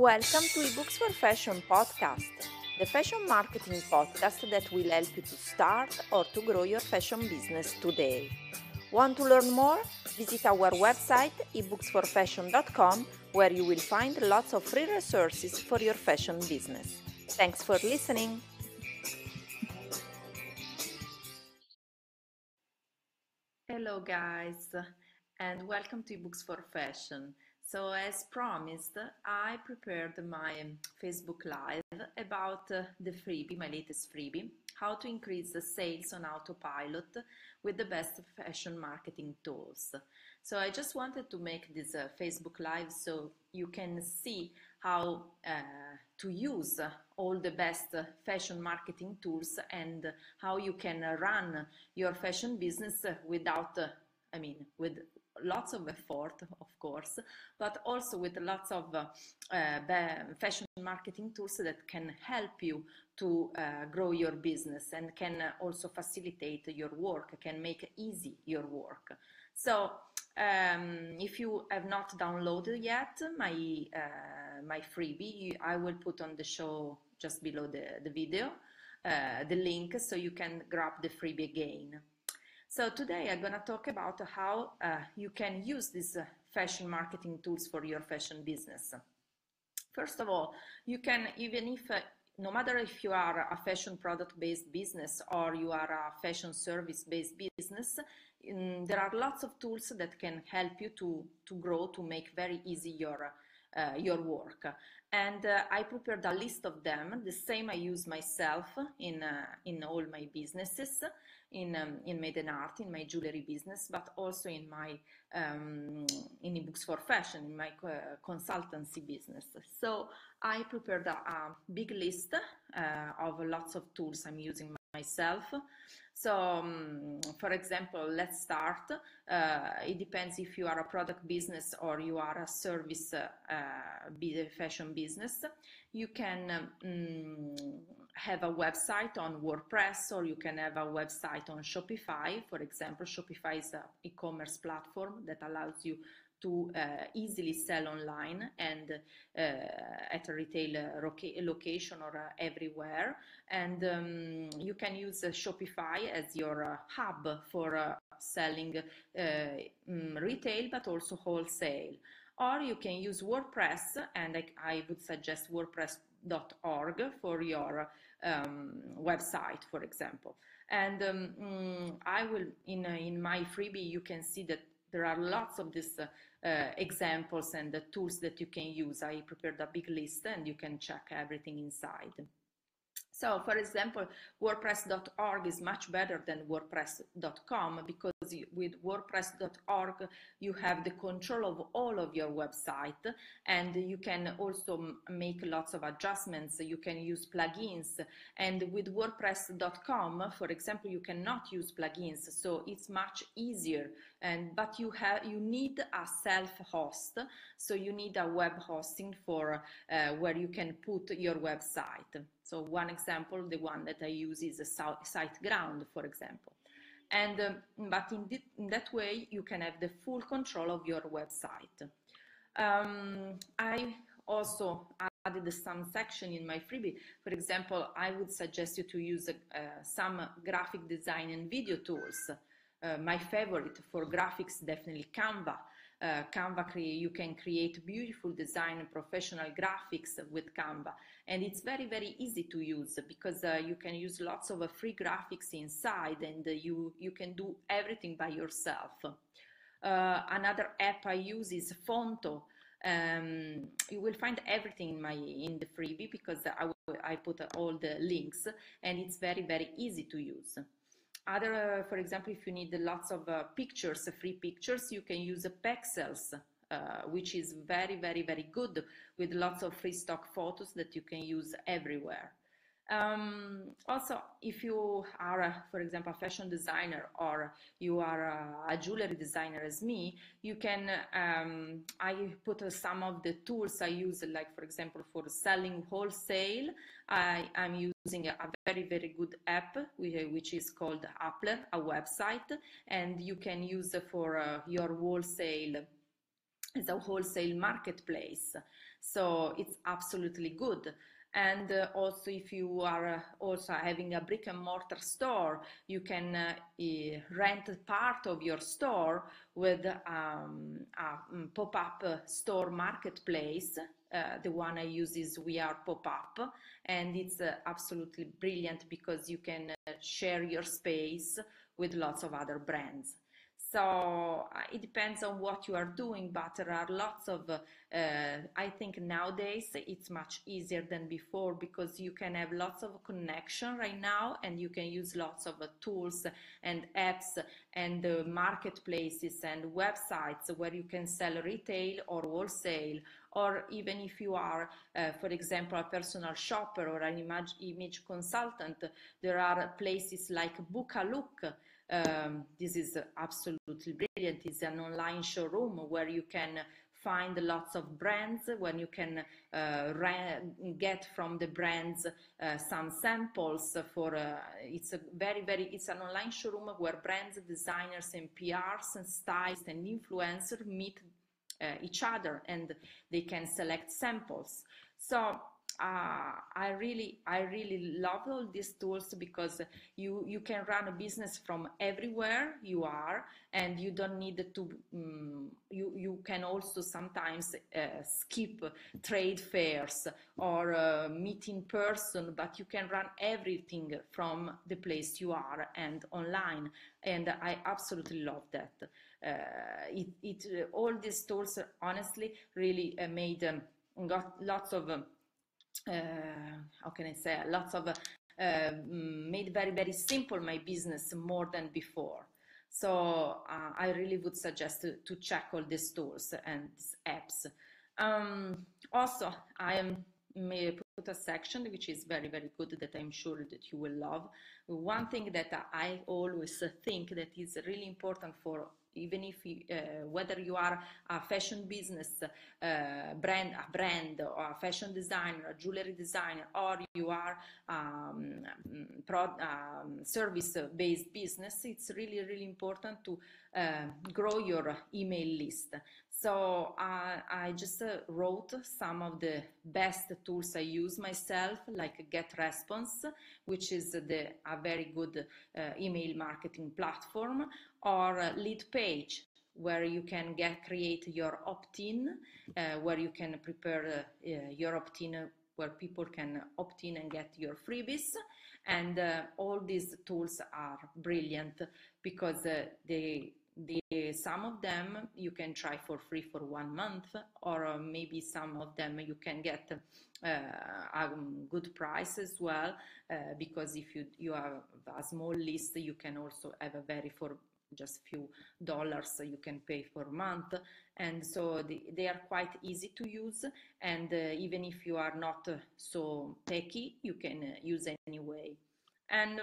Welcome to eBooks for Fashion podcast, the fashion marketing podcast that will help you to start or to grow your fashion business today. Want to learn more? Visit our website ebooksforfashion.com where you will find lots of free resources for your fashion business. Thanks for listening. Hello, guys, and welcome to eBooks for Fashion. So, as promised, I prepared my Facebook Live about uh, the freebie, my latest freebie, how to increase the sales on autopilot with the best fashion marketing tools. So, I just wanted to make this uh, Facebook Live so you can see how uh, to use all the best fashion marketing tools and how you can run your fashion business without, I mean, with lots of effort, of course, but also with lots of uh, fashion marketing tools that can help you to uh, grow your business and can also facilitate your work, can make easy your work. So um, if you have not downloaded yet my uh, my freebie, I will put on the show just below the, the video uh, the link so you can grab the freebie again. So today I'm going to talk about how uh, you can use these uh, fashion marketing tools for your fashion business. First of all, you can, even if, uh, no matter if you are a fashion product based business or you are a fashion service based business, there are lots of tools that can help you to, to grow, to make very easy your uh, your work. And uh, I prepared a list of them. The same I use myself in uh, in all my businesses, in um, in Maiden Art, in my jewelry business, but also in my um, in ebooks for fashion, in my uh, consultancy business. So I prepared a, a big list uh, of lots of tools I'm using myself. So, um, for example, let's start. Uh, it depends if you are a product business or you are a service uh, fashion business. You can um, have a website on WordPress or you can have a website on Shopify. For example, Shopify is an e-commerce platform that allows you to uh, easily sell online and uh, at a retail location or uh, everywhere. And um, you can use Shopify as your hub for selling um, retail but also wholesale. Or you can use WordPress, and I, I would suggest WordPress.org for your um, website, for example. And um, mm, I will, in, uh, in my freebie, you can see that there are lots of these uh, uh, examples and the tools that you can use. I prepared a big list and you can check everything inside. So, for example, WordPress.org is much better than WordPress.com because with WordPress.org you have the control of all of your website and you can also make lots of adjustments. You can use plugins and with WordPress.com, for example, you cannot use plugins, so it's much easier. And but you have you need a self-host, so you need a web hosting for uh, where you can put your website. So one example, the one that I use is a SiteGround, for example. And um, but in, in, that way, you can have the full control of your website. Um, I also added some section in my freebie. For example, I would suggest you to use uh, some graphic design and video tools. Uh, my favorite for graphics, definitely Canva uh, Canva, you can create beautiful design professional graphics with Canva. And it's very, very easy to use because uh, you can use lots of uh, free graphics inside and uh, you, you can do everything by yourself. Another app I use is Fonto. Um, you will find everything in my in the freebie because I, I put all the links and it's very very easy to use. Other, uh, for example, if you need lots of uh, pictures, free pictures, you can use Pexels, uh, which is very, very, very good with lots of free stock photos that you can use everywhere. Um, also, if you are, for example, a fashion designer or you are a, jewelry designer as me, you can, um, I put some of the tools I use, like for example, for selling wholesale, I am using a very, very good app, which is called Appler, a website, and you can use for uh, your wholesale as a wholesale marketplace. So it's absolutely good. And uh, also, if you are uh, also having a brick and mortar store, you can uh, rent part of your store with um, a mm, pop-up store marketplace. Uh, the one I use is We Are Pop-Up, and it's uh, absolutely brilliant because you can uh, share your space with lots of other brands. So uh, it depends on what you are doing, but there are lots of, uh, I think nowadays it's much easier than before because you can have lots of connection right now and you can use lots of uh, tools and apps and uh, marketplaces and websites where you can sell retail or wholesale or even if you are, uh, for example, a personal shopper or an image, image consultant, there are places like Bookalook um, this is absolutely brilliant. It's an online showroom where you can find lots of brands when you can uh, get from the brands uh, some samples for uh, it's a very very it's an online showroom where brands designers and prs and stylists and influencers meet uh, each other and they can select samples so uh, I really I really love all these tools because you you can run a business from everywhere you are and you don't need to um, you you can also sometimes uh, skip trade fairs or uh, meet in person but you can run everything from the place you are and online. And I absolutely love that. Uh, it, it all these tools honestly really uh, made um, got lots of um, how can I say, lots of, uh, made very, very simple my business more than before. So uh, I really would suggest to, to, check all these tools and apps. Um, also, I am may put a section which is very very good that I'm sure that you will love. One thing that I always think that is really important for even if you, uh, whether you are a fashion business uh, brand, a brand or a fashion designer, a jewelry designer, or you are um, um, service-based business, it's really, really important to uh, grow your email list. So uh, I just uh, wrote some of the best tools I use myself, like GetResponse, which is the, a very good uh, email marketing platform, or Leadpage, where you can get create your opt-in, uh, where you can prepare uh, your opt-in where people can opt in and get your freebies. And uh, all these tools are brilliant because uh, they the some of them you can try for free for one month or uh, maybe some of them you can get uh, a good price as well uh, because if you you have a small list you can also have a very for just few dollars you can pay for a month. And so the, they are quite easy to use and uh, even if you are not uh, so techy you can uh, use anyway. And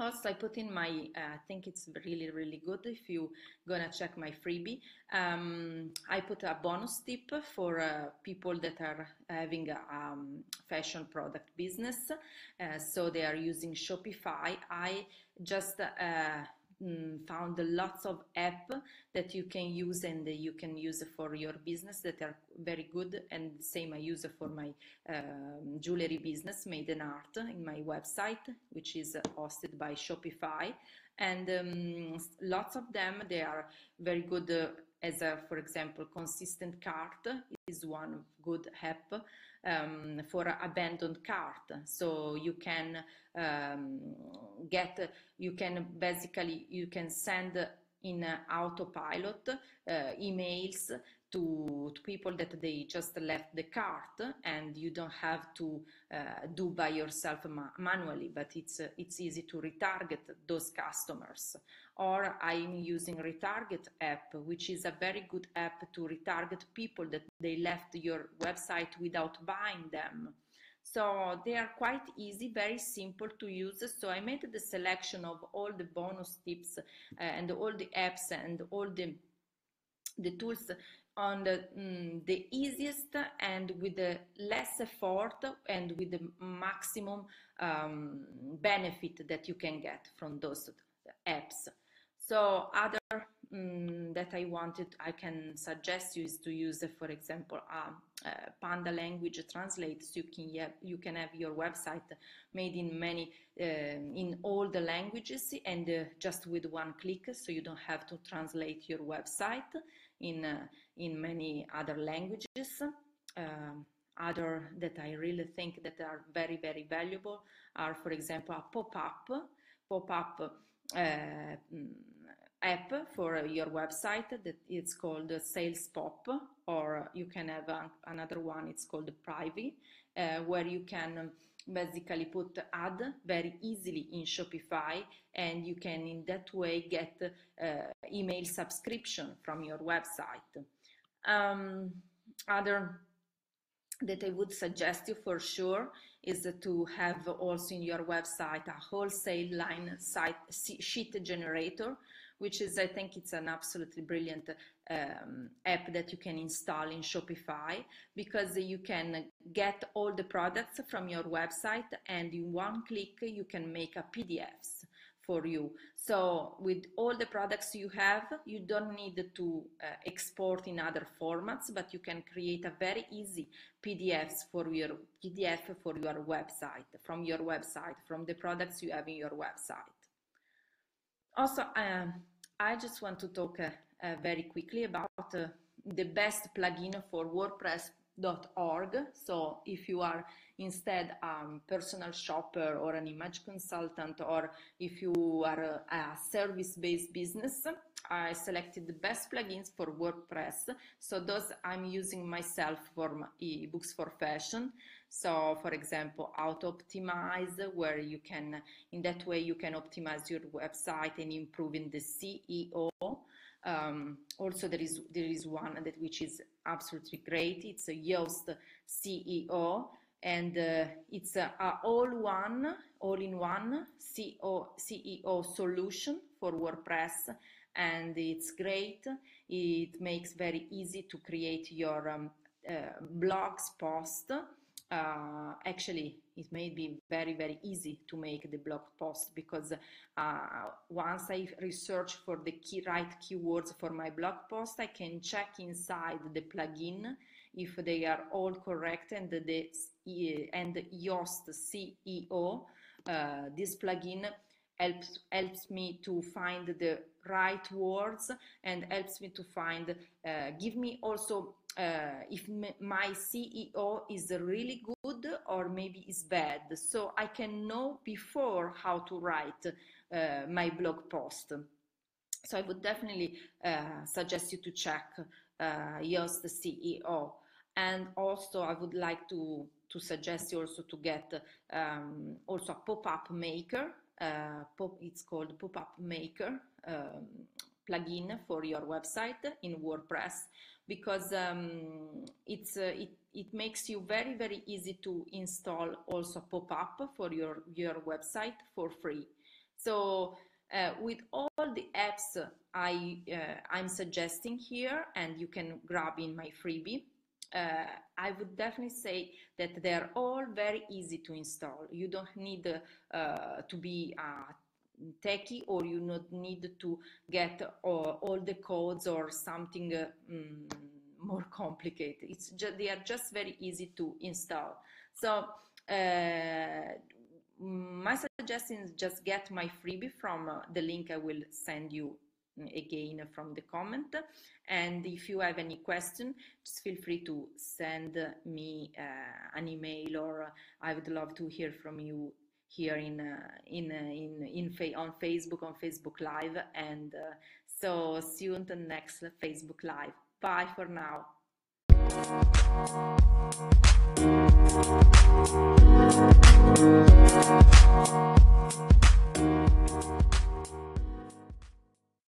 also I put in my, uh, I think it's really, really good if you gonna check my freebie. Um, I put a bonus tip for uh, people that are having a um, fashion product business. Uh, so they are using Shopify. I just uh, mm, found lots of app that you can use and you can use for your business that are very good. And same I use for my um, jewelry business Maiden Art in my website which is hosted by Shopify. And um, lots of them they are very good uh, as a for example consistent cart is one good app um, for abandoned cart so you can um, get you can basically you can send in autopilot uh, emails to, to, people that they just left the cart and you don't have to uh, do by yourself ma manually but it's uh, it's easy to retarget those customers or I'm using retarget app which is a very good app to retarget people that they left your website without buying them so they are quite easy, very simple to use. So I made the selection of all the bonus tips uh, and all the apps and all the the tools on the, mm, the easiest and with the less effort and with the maximum um, benefit that you can get from those apps. So other mm, that I wanted, I can suggest you is to use, for example, Panda language translate. So you can have, you can have your website made in many, uh, in all the languages, and uh, just with one click, so you don't have to translate your website in uh, in many other languages. Um, other that I really think that are very very valuable are, for example, a pop-up pop-up uh, mm, app for your website that it's called Sales Pop, or you can have a, another one. It's called Privy, uh, where you can basically put ad very easily in Shopify, and you can in that way get uh, email subscription from your website. Um, other that I would suggest you for sure is to have also in your website a wholesale line site sheet generator, which is, I think it's an absolutely brilliant um, app that you can install in Shopify because you can get all the products from your website and in one click you can make a PDFs for you. So with all the products you have, you don't need to uh, export in other formats, but you can create a very easy PDFs for your PDF for your website, from your website, from the products you have in your website. Also, um, I just want to talk uh, uh, very quickly about uh, the best plugin for WordPress.org. So if you are instead a um, personal shopper or an image consultant, or if you are a, a service-based business, I selected the best plugins for WordPress. So those I'm using myself for my ebooks for fashion. So for example, Autoptimize, where you can, in that way you can optimize your website and improving the SEO. Um, also, there is there is one that which is absolutely great. It's a Yoast SEO, and uh, it's a, a all-one, all-in-one CEO, SEO solution for WordPress, and it's great. It makes very easy to create your um, uh, blogs post. Uh, actually, it may be very very easy to make the blog post because uh, once I research for the key right keywords for my blog post, I can check inside the plugin if they are all correct and the and Yoast CEO, uh, this plugin helps helps me to find the right words and helps me to find uh, give me also uh, if my CEO is really good or maybe is bad. So I can know before how to write uh, my blog post. So I would definitely uh, suggest you to check uh, the CEO and also I would like to to suggest you also to get um, also a pop-up maker. Uh, pop, it's called pop-up maker um, plugin for your website in WordPress because um, it's uh, it, it makes you very very easy to install also pop-up for your your website for free. So uh, with all the apps I uh, I'm suggesting here, and you can grab in my freebie uh, I would definitely say that they're all very easy to install. You don't need uh, to be a techie or you not need to get uh, all the codes or something um, more complicated. It's just, they are just very easy to install. So uh, my suggestion is just get my freebie from uh, the link I will send you again from the comment. And if you have any question, just feel free to send me uh, an email or I would love to hear from you here in uh, in uh, in in fa on Facebook on Facebook Live. And uh, so see you on the next Facebook Live. Bye for now.